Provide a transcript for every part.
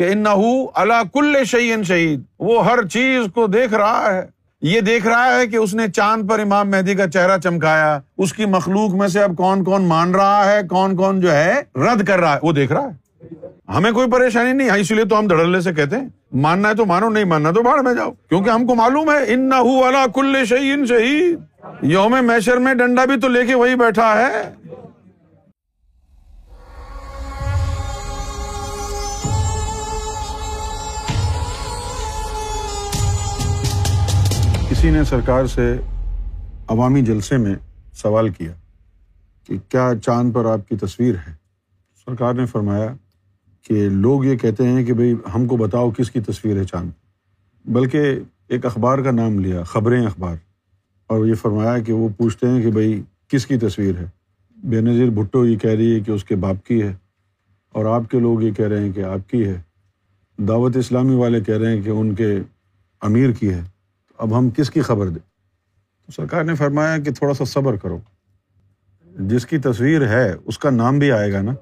کہ ان اللہ کل شعین شہید، وہ ہر چیز کو دیکھ رہا ہے۔ یہ دیکھ رہا ہے کہ اس نے چاند پر امام مہدی کا چہرہ چمکایا۔ اس کی مخلوق میں سے اب کون کون مان رہا ہے، کون کون جو ہے رد کر رہا ہے، وہ دیکھ رہا ہے۔ ہمیں کوئی پریشانی نہیں ہے اسی لیے تو ہم دھڑلے سے کہتے ہیں۔ ماننا ہے تو مانو، نہیں ماننا تو باڑھ میں جاؤ۔ کیونکہ ہم کو معلوم ہے ان نہ کل شعین شہید۔ یوم میشر میں ڈنڈا بھی تو لے کے وہی بیٹھا ہے۔ کسی نے سرکار سے عوامی جلسے میں سوال کیا کہ کیا چاند پر آپ کی تصویر ہے؟ سرکار نے فرمایا کہ لوگ یہ کہتے ہیں کہ بھائی ہم کو بتاؤ کس کی تصویر ہے چاند۔ بلکہ ایک اخبار کا نام لیا، خبریں اخبار۔ اور یہ فرمایا کہ وہ پوچھتے ہیں کہ بھائی کس کی تصویر ہے؟ بے نظیر بھٹو یہ کہہ رہی ہے کہ اس کے باپ کی ہے۔ اور آپ کے لوگ یہ کہہ رہے ہیں کہ آپ کی ہے۔ دعوت اسلامی والے کہہ رہے ہیں کہ ان کے امیر کی ہے۔ اب ہم کس کی خبر دیں؟ تو سرکار نے فرمایا کہ تھوڑا سا صبر کرو۔ جس کی تصویر ہے، اس کا نام بھی آئے گا نا۔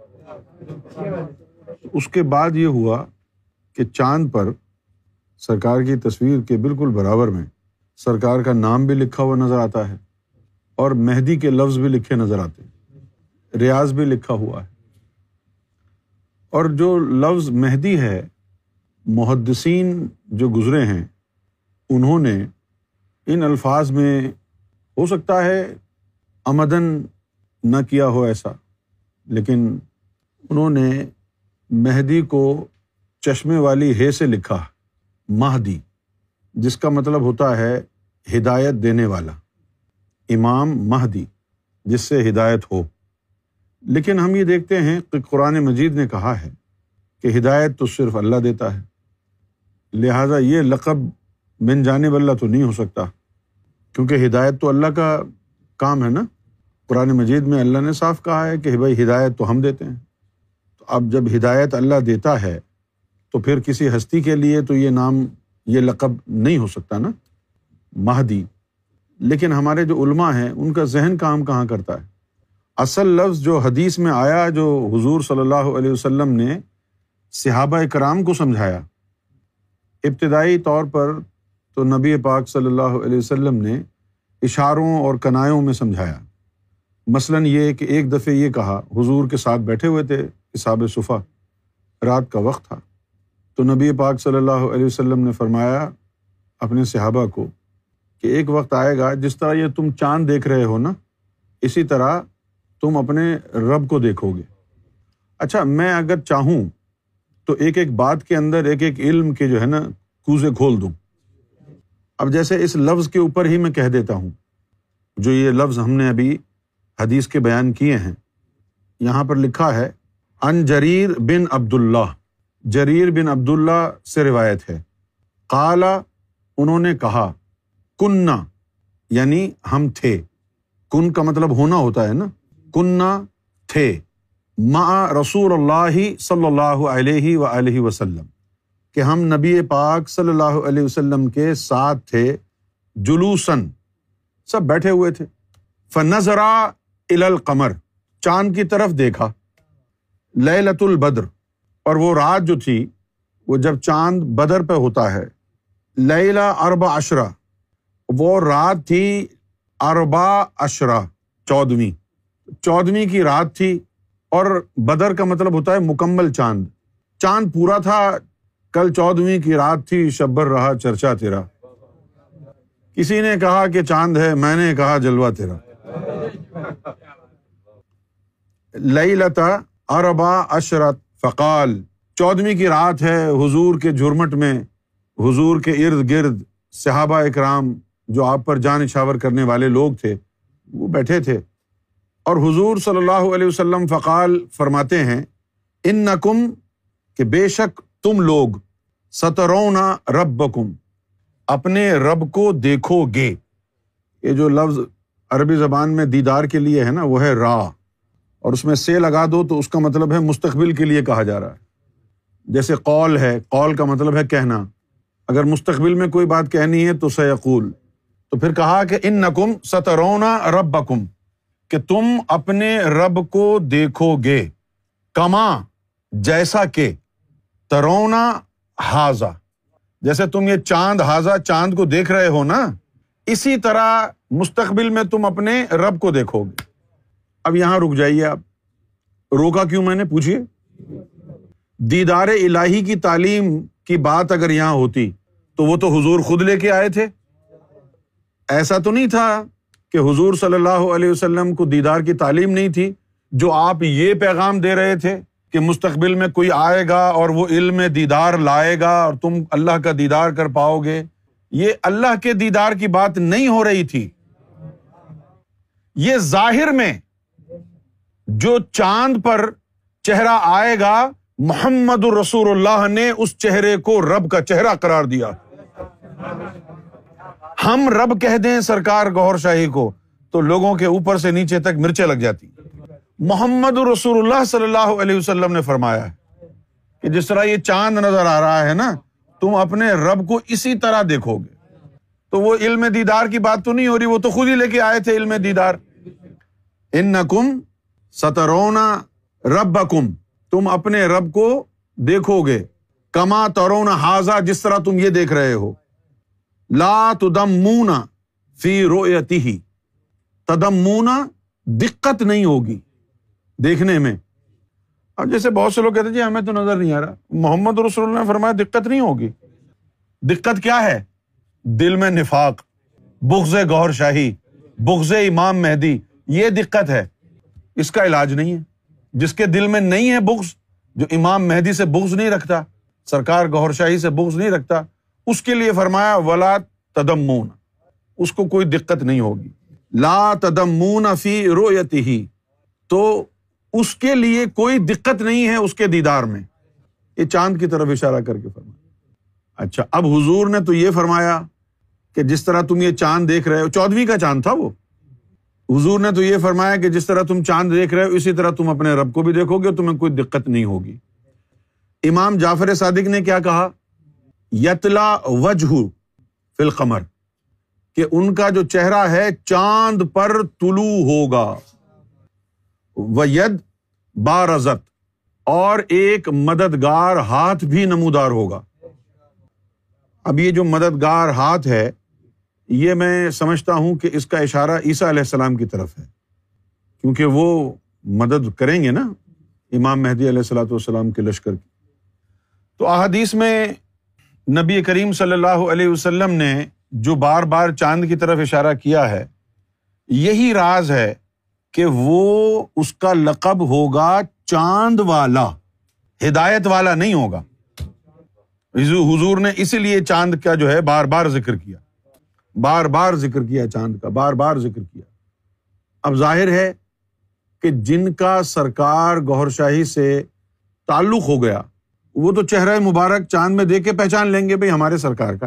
اس کے بعد یہ ہوا کہ چاند پر سرکار کی تصویر کے بالکل برابر میں سرکار کا نام بھی لکھا ہوا نظر آتا ہے اور مہدی کے لفظ بھی لکھے نظر آتے ہیں۔ ریاض بھی لکھا ہوا ہے۔ اور جو لفظ مہدی ہے، محدثین جو گزرے ہیں انہوں نے ان الفاظ میں ہو سکتا ہے آمدن نہ کیا ہو ایسا، لیکن انہوں نے مہدی کو چشمے والی ہے سے لکھا، مہدی، جس کا مطلب ہوتا ہے ہدایت دینے والا۔ امام مہدی، جس سے ہدایت ہو۔ لیکن ہم یہ دیکھتے ہیں کہ قرآن مجید نے کہا ہے کہ ہدایت تو صرف اللہ دیتا ہے، لہٰذا یہ لقب بن جانب اللہ تو نہیں ہو سکتا۔ کیونکہ ہدایت تو اللہ کا کام ہے نا۔ قرآن مجید میں اللہ نے صاف کہا ہے کہ بھائی ہدایت تو ہم دیتے ہیں۔ تو اب جب ہدایت اللہ دیتا ہے، تو پھر کسی ہستی کے لیے تو یہ نام، یہ لقب نہیں ہو سکتا نا۔ مہدی۔ لیکن ہمارے جو علماء ہیں، ان کا ذہن کام کہاں کرتا ہے؟ اصل لفظ جو حدیث میں آیا، جو حضور صلی اللہ علیہ وسلم نے صحابہ کرام کو سمجھایا، ابتدائی طور پر تو نبی پاک صلی اللہ علیہ وسلم نے اشاروں اور کنایوں میں سمجھایا۔ مثلاً یہ کہ ایک دفعہ یہ کہا، حضور کے ساتھ بیٹھے ہوئے تھے حساب صفا، رات کا وقت تھا۔ تو نبی پاک صلی اللہ علیہ وسلم نے فرمایا اپنے صحابہ کو کہ ایک وقت آئے گا جس طرح یہ تم چاند دیکھ رہے ہو نا، اسی طرح تم اپنے رب کو دیکھو گے۔ اچھا میں اگر چاہوں تو ایک ایک بات کے اندر، ایک ایک علم کے جو ہے نا، کوزے کھول دوں۔ اب جیسے اس لفظ کے اوپر ہی میں کہہ دیتا ہوں، جو یہ لفظ ہم نے ابھی حدیث کے بیان کیے ہیں، یہاں پر لکھا ہے ان جریر بن عبد اللہ جریر بن عبد اللہ سے روایت ہے۔ کالا انہوں نے کہا کننا یعنی ہم تھے۔ کن کا مطلب ہونا ہوتا ہے نا؟ کننا تھے۔ ما رسول اللہ صلی اللہ علیہ و وسلم۔ کہ ہم نبی پاک صلی اللہ علیہ وسلم کے ساتھ تھے جلوسن سب بیٹھے ہوئے تھے۔ فنظرا القمر، چاند کی طرف دیکھا۔ لت البدر، اور وہ رات جو تھی، وہ جب چاند بدر پہ ہوتا ہے۔ لیلا اربا اشرا وہ رات تھی اربا اشرا چودویں چودویں کی رات تھی، اور بدر کا مطلب ہوتا ہے مکمل چاند۔ چاند پورا تھا کل چودویں کی رات تھی، شبر رہا، چرچا تیرا۔ کسی نے کہا کہ چاند ہے، میں نے کہا جلوا تیرا۔ لئی لتا اربا اشرت فقال چودویں کی رات ہے، حضور کے جھرمٹ میں، حضور کے ارد گرد صحابہ اکرام جو آپ پر جان اچھاور کرنے والے لوگ تھے، وہ بیٹھے تھے۔ اور حضور صلی اللہ علیہ وسلم فقال فرماتے ہیں ان نقم کہ بے شک تم لوگ سترونا رب بکم اپنے رب کو دیکھو گے۔ یہ جو لفظ عربی زبان میں دیدار کے لیے ہے نا، وہ ہے را۔ اور اس میں سے لگا دو تو اس کا مطلب ہے مستقبل کے لیے کہا جا رہا ہے۔ جیسے قول ہے، قول کا مطلب ہے کہنا۔ اگر مستقبل میں کوئی بات کہنی ہے تو سیقول۔ تو پھر کہا کہ ان نقم سترونا رب بکم کہ تم اپنے رب کو دیکھو گے۔ کما، جیسا کہ۔ ترونا ہاضا جیسے تم یہ چاند ہاضا چاند کو دیکھ رہے ہو نا، اسی طرح مستقبل میں تم اپنے رب کو دیکھو گے۔ اب یہاں رک جائیے آپ۔ روکا کیوں میں نے؟ پوچھیے دیدار الہی کی تعلیم کی بات اگر یہاں ہوتی تو وہ تو حضور خود لے کے آئے تھے۔ ایسا تو نہیں تھا کہ حضور صلی اللہ علیہ وسلم کو دیدار کی تعلیم نہیں تھی جو آپ یہ پیغام دے رہے تھے۔ کہ مستقبل میں کوئی آئے گا اور وہ علم دیدار لائے گا اور تم اللہ کا دیدار کر پاؤ گے۔ یہ اللہ کے دیدار کی بات نہیں ہو رہی تھی۔ یہ ظاہر میں جو چاند پر چہرہ آئے گا، محمد الرسول اللہ نے اس چہرے کو رب کا چہرہ قرار دیا۔ ہم رب کہہ دیں سرکار گور شاہی کو، تو لوگوں کے اوپر سے نیچے تک مرچیں لگ جاتی۔ محمد رسول اللہ صلی اللہ علیہ وسلم نے فرمایا ہے کہ جس طرح یہ چاند نظر آ رہا ہے نا، تم اپنے رب کو اسی طرح دیکھو گے۔ تو وہ علم دیدار کی بات تو نہیں ہو رہی، وہ تو خود ہی لے کے آئے تھے علم دیدار۔ ان کم سترونا رب کم تم اپنے رب کو دیکھو گے۔ کما ترونا حاضا جس طرح تم یہ دیکھ رہے ہو۔ لا تدم مونا فی رویتی ہی تدم مونا دقت نہیں ہوگی۔ دیکھنے میں۔ اب جیسے بہت سے لوگ کہتے جی ہمیں تو نظر نہیں آ رہا۔ محمد رسول اللہ نے فرمایا، دقت نہیں ہوگی۔ دقت کیا ہے؟ دل میں نفاق بغز گور شاہی بغز امام مہدی، یہ دقت ہے۔ اس کا علاج نہیں ہے۔ جس کے دل میں نہیں ہے بغض، جو امام مہدی سے بغض نہیں رکھتا، سرکار گور شاہی سے بغض نہیں رکھتا، اس کے لیے فرمایا، ولا تدمون۔ اس کو کوئی دقت نہیں ہوگی۔ لا تدمون فی رویتی ہی تو اس کے لیے کوئی دقت نہیں ہے اس کے دیدار میں۔ یہ چاند کی طرف اشارہ کر کے فرمایا۔ اچھا اب حضور نے تو یہ فرمایا کہ جس طرح تم یہ چاند دیکھ رہے ہو، چودویں کا چاند تھا وہ۔ حضور نے تو یہ فرمایا کہ جس طرح تم چاند دیکھ رہے ہو، اسی طرح تم اپنے رب کو بھی دیکھو گے تمہیں کوئی دقت نہیں ہوگی۔ امام جعفر صادق نے کیا کہا؟ یتلا وجہ فل قمر کہ ان کا جو چہرہ ہے، چاند پر طلوع ہوگا۔ ید بارزت اور ایک مددگار ہاتھ بھی نمودار ہوگا۔ اب یہ جو مددگار ہاتھ ہے، یہ میں سمجھتا ہوں کہ اس کا اشارہ عیسیٰ علیہ السلام کی طرف ہے۔ کیونکہ وہ مدد کریں گے نا امام مہدی علیہ السلاۃ والسلام کے لشکر کی۔ تو احادیث میں نبی کریم صلی اللہ علیہ وسلم نے جو بار بار چاند کی طرف اشارہ کیا ہے، یہی راز ہے کہ وہ اس کا لقب ہوگا چاند والا، ہدایت والا نہیں ہوگا۔ حضور نے اسی لیے چاند کا جو ہے بار بار ذکر کیا۔ بار بار ذکر کیا چاند کا، بار بار ذکر کیا۔ اب ظاہر ہے کہ جن کا سرکار گور شاہی سے تعلق ہو گیا، وہ تو چہرہ مبارک چاند میں دیکھ کے پہچان لیں گے بھائی ہمارے سرکار کا۔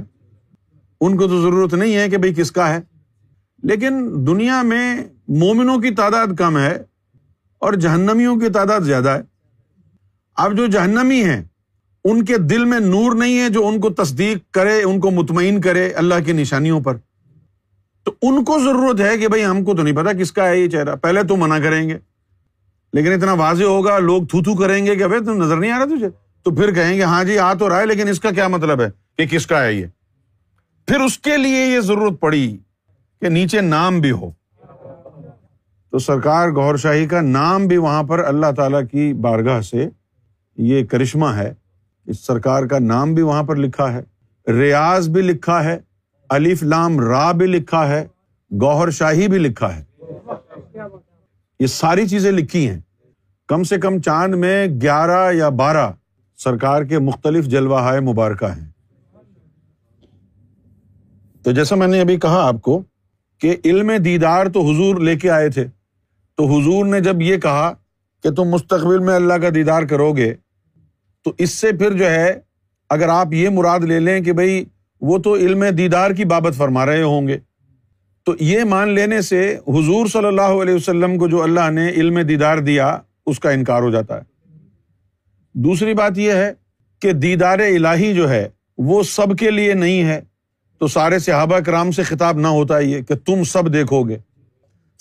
ان کو تو ضرورت نہیں ہے کہ بھائی کس کا ہے۔ لیکن دنیا میں مومنوں کی تعداد کم ہے اور جہنمیوں کی تعداد زیادہ ہے۔ اب جو جہنمی ہیں، ان کے دل میں نور نہیں ہے جو ان کو تصدیق کرے، ان کو مطمئن کرے اللہ کی نشانیوں پر۔ تو ان کو ضرورت ہے کہ بھائی ہم کو تو نہیں پتا کس کا ہے یہ چہرہ۔ پہلے تو منع کریں گے۔ لیکن اتنا واضح ہوگا، لوگ تھو تھو کریں گے کہ بھائی تم نظر نہیں آ رہا تجھے۔ تو پھر کہیں گے ہاں جی آ تو رہا ہے، لیکن اس کا کیا مطلب ہے کہ کس کا ہے یہ؟ پھر اس کے لیے یہ ضرورت پڑی کہ نیچے نام بھی ہو۔ تو سرکار گور شاہی کا نام بھی وہاں پر اللہ تعالی کی بارگاہ سے یہ کرشمہ ہے، اس سرکار کا نام بھی وہاں پر لکھا ہے، ریاض بھی لکھا ہے، الف لام را بھی لکھا ہے، گوہر شاہی بھی لکھا ہے۔ یہ ساری چیزیں لکھی ہیں۔ کم سے کم چاند میں گیارہ یا بارہ سرکار کے مختلف جلوہ مبارکہ ہیں۔ تو جیسا میں نے ابھی کہا آپ کو کہ علم دیدار تو حضور لے کے آئے تھے۔ تو حضور نے جب یہ کہا کہ تم مستقبل میں اللہ کا دیدار کرو گے، تو اس سے پھر جو ہے، اگر آپ یہ مراد لے لیں کہ بھائی وہ تو علم دیدار کی بابت فرما رہے ہوں گے۔ تو یہ مان لینے سے حضور صلی اللہ علیہ وسلم کو جو اللہ نے علم دیدار دیا، اس کا انکار ہو جاتا ہے۔ دوسری بات یہ ہے کہ دیدار الہی جو ہے، وہ سب کے لیے نہیں ہے۔ تو سارے صحابہ کرام سے خطاب نہ ہوتا یہ کہ تم سب دیکھو گے۔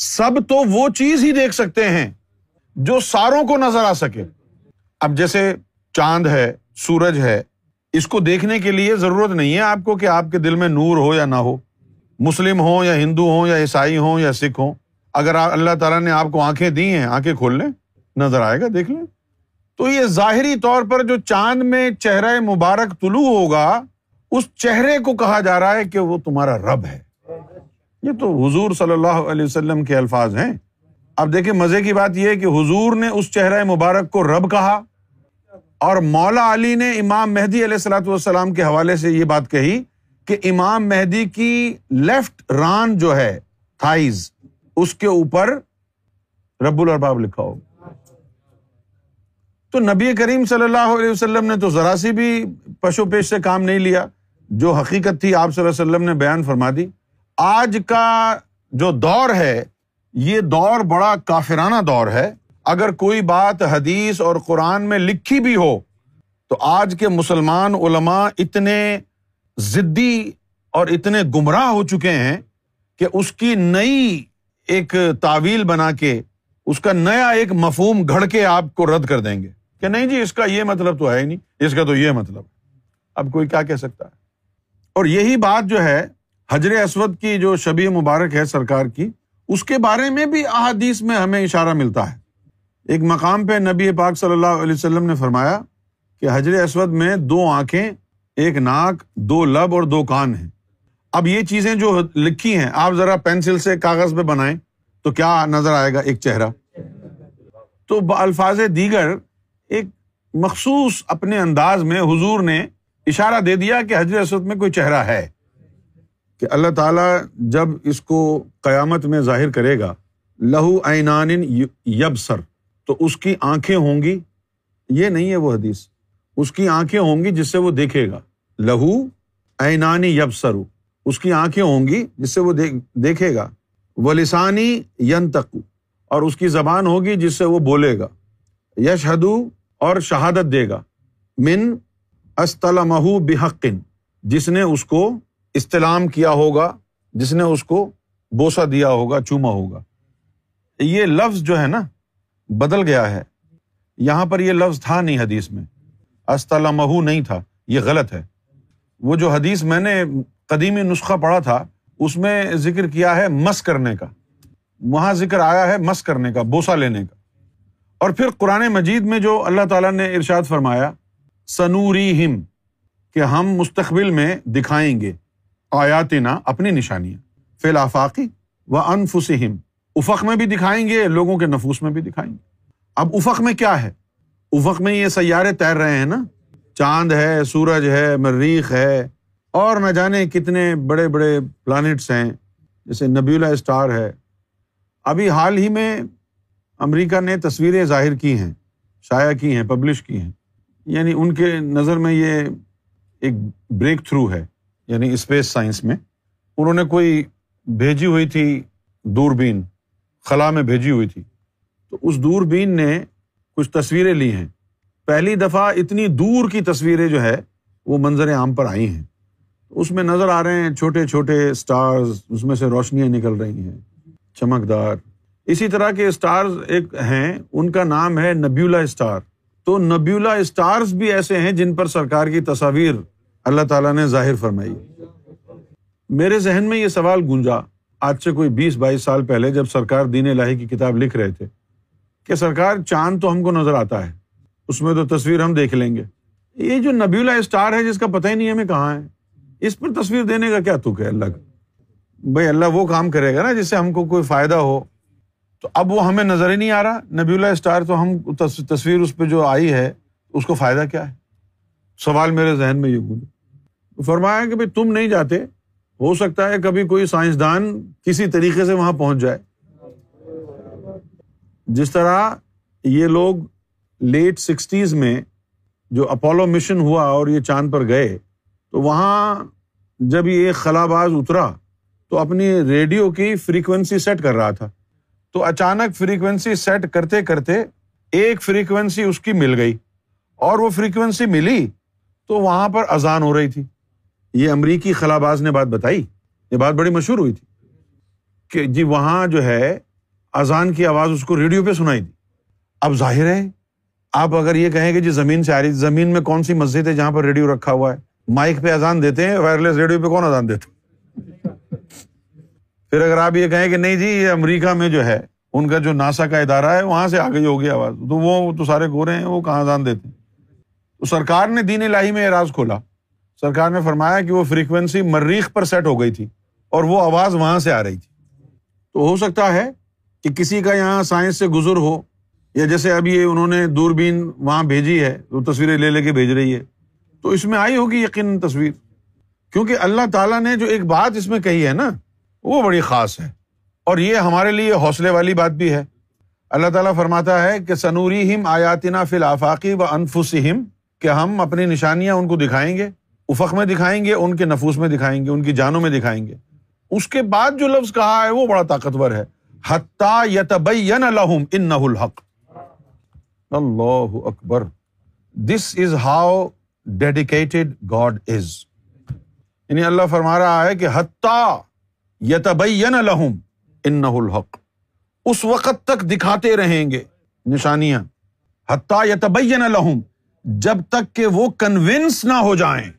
سب تو وہ چیز ہی دیکھ سکتے ہیں جو ساروں کو نظر آ سکے۔ اب جیسے چاند ہے، سورج ہے، اس کو دیکھنے کے لیے ضرورت نہیں ہے آپ کو کہ آپ کے دل میں نور ہو یا نہ ہو۔ مسلم ہوں یا ہندو ہوں یا عیسائی ہوں یا سکھ ہوں، اگر اللہ تعالیٰ نے آپ کو آنکھیں دی ہیں، آنکھیں کھول لیں، نظر آئے گا، دیکھ لیں۔ تو یہ ظاہری طور پر جو چاند میں چہرہ مبارک طلوع ہوگا، اس چہرے کو کہا جا رہا ہے کہ وہ تمہارا رب ہے۔ یہ تو حضور صلی اللہ علیہ وسلم کے الفاظ ہیں۔ اب دیکھیں، مزے کی بات یہ کہ حضور نے اس چہرہ مبارک کو رب کہا اور مولا علی نے امام مہدی علیہ السلاۃ والسلام کے حوالے سے یہ بات کہی کہ امام مہدی کی لیفٹ ران جو ہے، تھائز، اس کے اوپر رب الرباب لکھا ہو۔ تو نبی کریم صلی اللہ علیہ وسلم نے تو ذرا سی بھی پشو پیش سے کام نہیں لیا، جو حقیقت تھی، آپ صلی اللہ علیہ وسلم نے بیان فرما دی۔ آج کا جو دور ہے، یہ دور بڑا کافرانہ دور ہے۔ اگر کوئی بات حدیث اور قرآن میں لکھی بھی ہو، تو آج کے مسلمان علماء اتنے ضدی اور اتنے گمراہ ہو چکے ہیں کہ اس کی نئی ایک تعویل بنا کے، اس کا نیا ایک مفہوم گھڑ کے آپ کو رد کر دیں گے۔ کہ نہیں جی اس کا یہ مطلب تو ہے ہی نہیں، اس کا تو یہ مطلب اب کوئی کیا کہہ سکتا ہے؟ اور یہی بات جو ہے حجر اسود کی جو شبی مبارک ہے سرکار کی، اس کے بارے میں بھی احادیث میں ہمیں اشارہ ملتا ہے۔ ایک مقام پہ نبی پاک صلی اللہ علیہ وسلم نے فرمایا کہ حجر اسود میں دو آنکھیں، ایک ناک، دو لب اور دو کان ہیں۔ اب یہ چیزیں جو لکھی ہیں، آپ ذرا پینسل سے کاغذ پہ بنائیں تو کیا نظر آئے گا ایک چہرہ؟ تو الفاظ دیگر ایک مخصوص اپنے انداز میں حضور نے اشارہ دے دیا کہ حضرت اسود میں کوئی چہرہ ہے۔ کہ اللہ تعالیٰ جب اس کو قیامت میں ظاہر کرے گا، لہو اینان یب سر تو اس کی آنکھیں ہوں گی۔ یہ نہیں ہے وہ حدیث۔ اس کی آنکھیں ہوں گی جس سے وہ دیکھے گا۔ لہو اینانی یبسر اس کی آنکھیں ہوں گی جس سے وہ دیکھے گا۔ وہ لسانی ین تک اور اس کی زبان ہوگی جس سے وہ بولے گا۔ یش ہدو اور شہادت دے گا۔ من استلمہ بحقن جس نے اس کو استعلام کیا ہوگا، جس نے اس کو بوسا دیا ہوگا، چوما ہوگا۔ یہ لفظ جو ہے نا، بدل گیا ہے۔ یہاں پر یہ لفظ تھا نہیں حدیث میں۔ استعلام نہیں تھا، یہ غلط ہے۔ وہ جو حدیث میں نے قدیمی نسخہ پڑھا تھا، اس میں ذکر کیا ہے مس کرنے کا۔ وہاں ذکر آیا ہے مس کرنے کا بوسا لینے کا۔ اور پھر قرآن مجید میں جو اللہ تعالیٰ نے ارشاد فرمایا سنوری ہم کہ ہم مستقبل میں دکھائیں گے۔ آیات نا اپنی نشانیاں۔ فی الافاقی و انفسم افق میں بھی دکھائیں گے، لوگوں کے نفوس میں بھی دکھائیں گے۔ اب افق میں کیا ہے؟ افق میں یہ سیارے تیر رہے ہیں نا۔ چاند ہے، سورج ہے، مریخ ہے۔ اور نہ جانے کتنے بڑے بڑے پلانٹس ہیں۔ جیسے نبیولہ اسٹار ہے۔ ابھی حال ہی میں امریکہ نے تصویریں ظاہر کی ہیں، شائع کی ہیں پبلش کی ہیں۔ یعنی ان کے نظر میں یہ ایک بریک تھرو ہے۔ یعنی اسپیس سائنس میں، انہوں نے کوئی بھیجی ہوئی تھی دوربین، خلا میں بھیجی ہوئی تھی۔ تو اس دوربین نے کچھ تصویریں لی ہیں۔ پہلی دفعہ اتنی دور کی تصویریں جو ہے، وہ منظر عام پر آئی ہیں۔ اس میں نظر آ رہے ہیں چھوٹے چھوٹے اسٹارز اس میں سے روشنیاں نکل رہی ہیں، چمکدار۔ اسی طرح کے اسٹارز ایک ہیں، ان کا نام ہے نبیولا اسٹار تو نبیولا اسٹارز بھی ایسے ہیں جن پر سرکار کی تصاویر اللہ تعالیٰ نے ظاہر فرمائی۔ میرے ذہن میں یہ سوال گونجا، آج سے کوئی بیس بائیس سال پہلے جب سرکار دین الہی کی کتاب لکھ رہے تھے کہ سرکار چاند تو ہم کو نظر آتا ہے، اس میں تو تصویر ہم دیکھ لیں گے۔ یہ جو نبی اللہ اسٹار ہے جس کا پتہ ہی نہیں ہمیں کہاں ہے، اس پر تصویر دینے کا کیا تک ہے اللہ کا؟ بھائی اللہ وہ کام کرے گا نا جس سے ہم کو کوئی فائدہ ہو۔ تو اب وہ ہمیں نظر ہی نہیں آ رہا نبی اللہ اسٹار تو ہم تصویر اس پہ جو آئی ہے، اس کو فائدہ کیا ہے؟ سوال میرے ذہن میں یہ گونجا۔ فرمایا کہ بھائی تم نہیں جاتے، ہو سکتا ہے کبھی کوئی سائنسدان کسی طریقے سے وہاں پہنچ جائے۔ جس طرح یہ لوگ لیٹ سکسٹیز میں جو اپولو مشن ہوا اور یہ چاند پر گئے، تو وہاں جب یہ خلاباز اترا، تو اپنی ریڈیو کی فریکوینسی سیٹ کر رہا تھا۔ تو اچانک فریکوینسی سیٹ کرتے کرتے ایک فریکوینسی اس کی مل گئی اور وہ فریکوینسی ملی۔ تو وہاں پر اذان ہو رہی تھی۔ یہ امریکی خلاباز نے بات بتائی۔ یہ بات بڑی مشہور ہوئی تھی کہ جی وہاں جو ہے اذان کی آواز اس کو ریڈیو پہ سنائی تھی اب ظاہر ہے، آپ اگر یہ کہیں کہ جی زمین سے آ رہی، زمین میں کون سی مسجد ہے جہاں پر ریڈیو رکھا ہوا ہے؟ مائک پہ اذان دیتے ہیں، وائرلیس ریڈیو پہ کون اذان دیتے پھر اگر آپ یہ کہیں کہ نہیں جی یہ امریکہ میں جو ہے، ان کا جو ناسا کا ادارہ ہے، وہاں سے آ گئی ہوگی آواز، تو وہ تو سارے گورے ہیں، وہ کہاں اذان دیتے ہیں؟ تو سرکار نے دین الہی میں اعراض کھولا۔ سرکار نے فرمایا کہ وہ فریکوینسی مریخ پر سیٹ ہو گئی تھی اور وہ آواز وہاں سے آ رہی تھی۔ تو ہو سکتا ہے کہ کسی کا یہاں سائنس سے گزر ہو یا جیسے اب یہ انہوں نے دوربین وہاں بھیجی ہے، وہ تصویریں لے لے کے بھیج رہی ہے۔ تو اس میں آئی ہوگی یقین تصویر۔ کیونکہ اللہ تعالیٰ نے جو ایک بات اس میں کہی ہے نا، وہ بڑی خاص ہے۔ اور یہ ہمارے لیے حوصلے والی بات بھی ہے۔ اللہ تعالیٰ فرماتا ہے کہ سنوری ہم آیاتنا فی الآفاقی و انفسم کہ ہم اپنی نشانیاں ان کو دکھائیں گے، افق میں دکھائیں گے، ان کے نفوس میں دکھائیں گے، ان کی جانوں میں دکھائیں گے۔ اس کے بعد جو لفظ کہا ہے، وہ بڑا طاقتور ہے۔ حتیٰ یتبین لہم انہ الحق۔ اللہ اکبر this is how dedicated God is یعنی اللہ فرما رہا ہے کہ حتیٰ یتبین لہم انہ الحق۔ اس وقت تک دکھاتے رہیں گے نشانیاں۔ حتیٰ یتبین لہم جب تک کہ وہ کنوینس نہ ہو جائیں،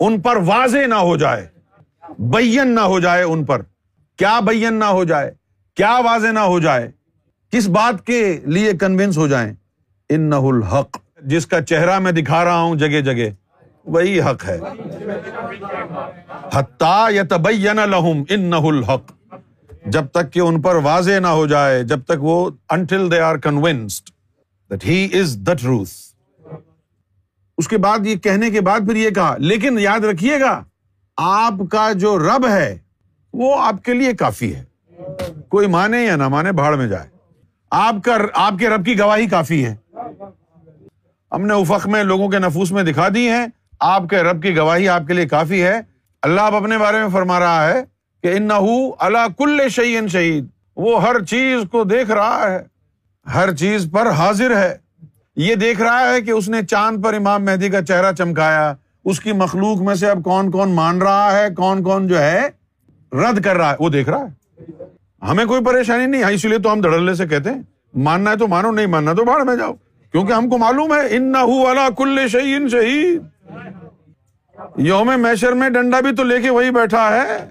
ان پر واضح نہ ہو جائے بین نہ ہو جائے ان پر۔ کیا بین نہ ہو جائے؟ کیا واضح نہ ہو جائے؟ کس بات کے لیے کنوینس ہو جائیں؟ ان نہ الحق۔ جس کا چہرہ میں دکھا رہا ہوں جگہ جگہ، وہی حق ہے۔ حتیٰ یا تبین لہم ان نہ الحق۔ جب تک کہ ان پر واضح نہ ہو جائے، جب تک وہ until they are convinced that he is the truth اس کے بعد یہ کہنے کے بعد پھر یہ کہا، لیکن یاد رکھیے گا، آپ کا جو رب ہے، وہ آپ کے لیے کافی ہے۔ کوئی مانے یا نہ مانے، بھاڑ میں جائے۔ آپ کا آپ کے رب کی گواہی کافی ہے ہم نے افق میں لوگوں کے نفوس میں دکھا دی ہے آپ کے رب کی گواہی آپ کے لیے کافی ہے۔ اللہ آپ اپنے بارے میں فرما رہا ہے کہ ان اللہ کل شعین شہید۔ وہ ہر چیز کو دیکھ رہا ہے، ہر چیز پر حاضر ہے۔ یہ دیکھ رہا ہے کہ اس نے چاند پر امام مہدی کا چہرہ چمکایا۔ اس کی مخلوق میں سے اب کون کون مان رہا ہے، کون کون جو ہے، رد کر رہا ہے۔ وہ دیکھ رہا ہے۔ ہمیں کوئی پریشانی نہیں ہے اسی لیے تو ہم دھڑلے سے کہتے ہیں، ماننا ہے تو مانو، نہیں ماننا تو باہر میں جاؤ۔ کیونکہ ہم کو معلوم ہے ان نہ والا کل شہین شہید۔ یوم میشر میں ڈنڈا بھی تو لے کے وہی بیٹھا ہے۔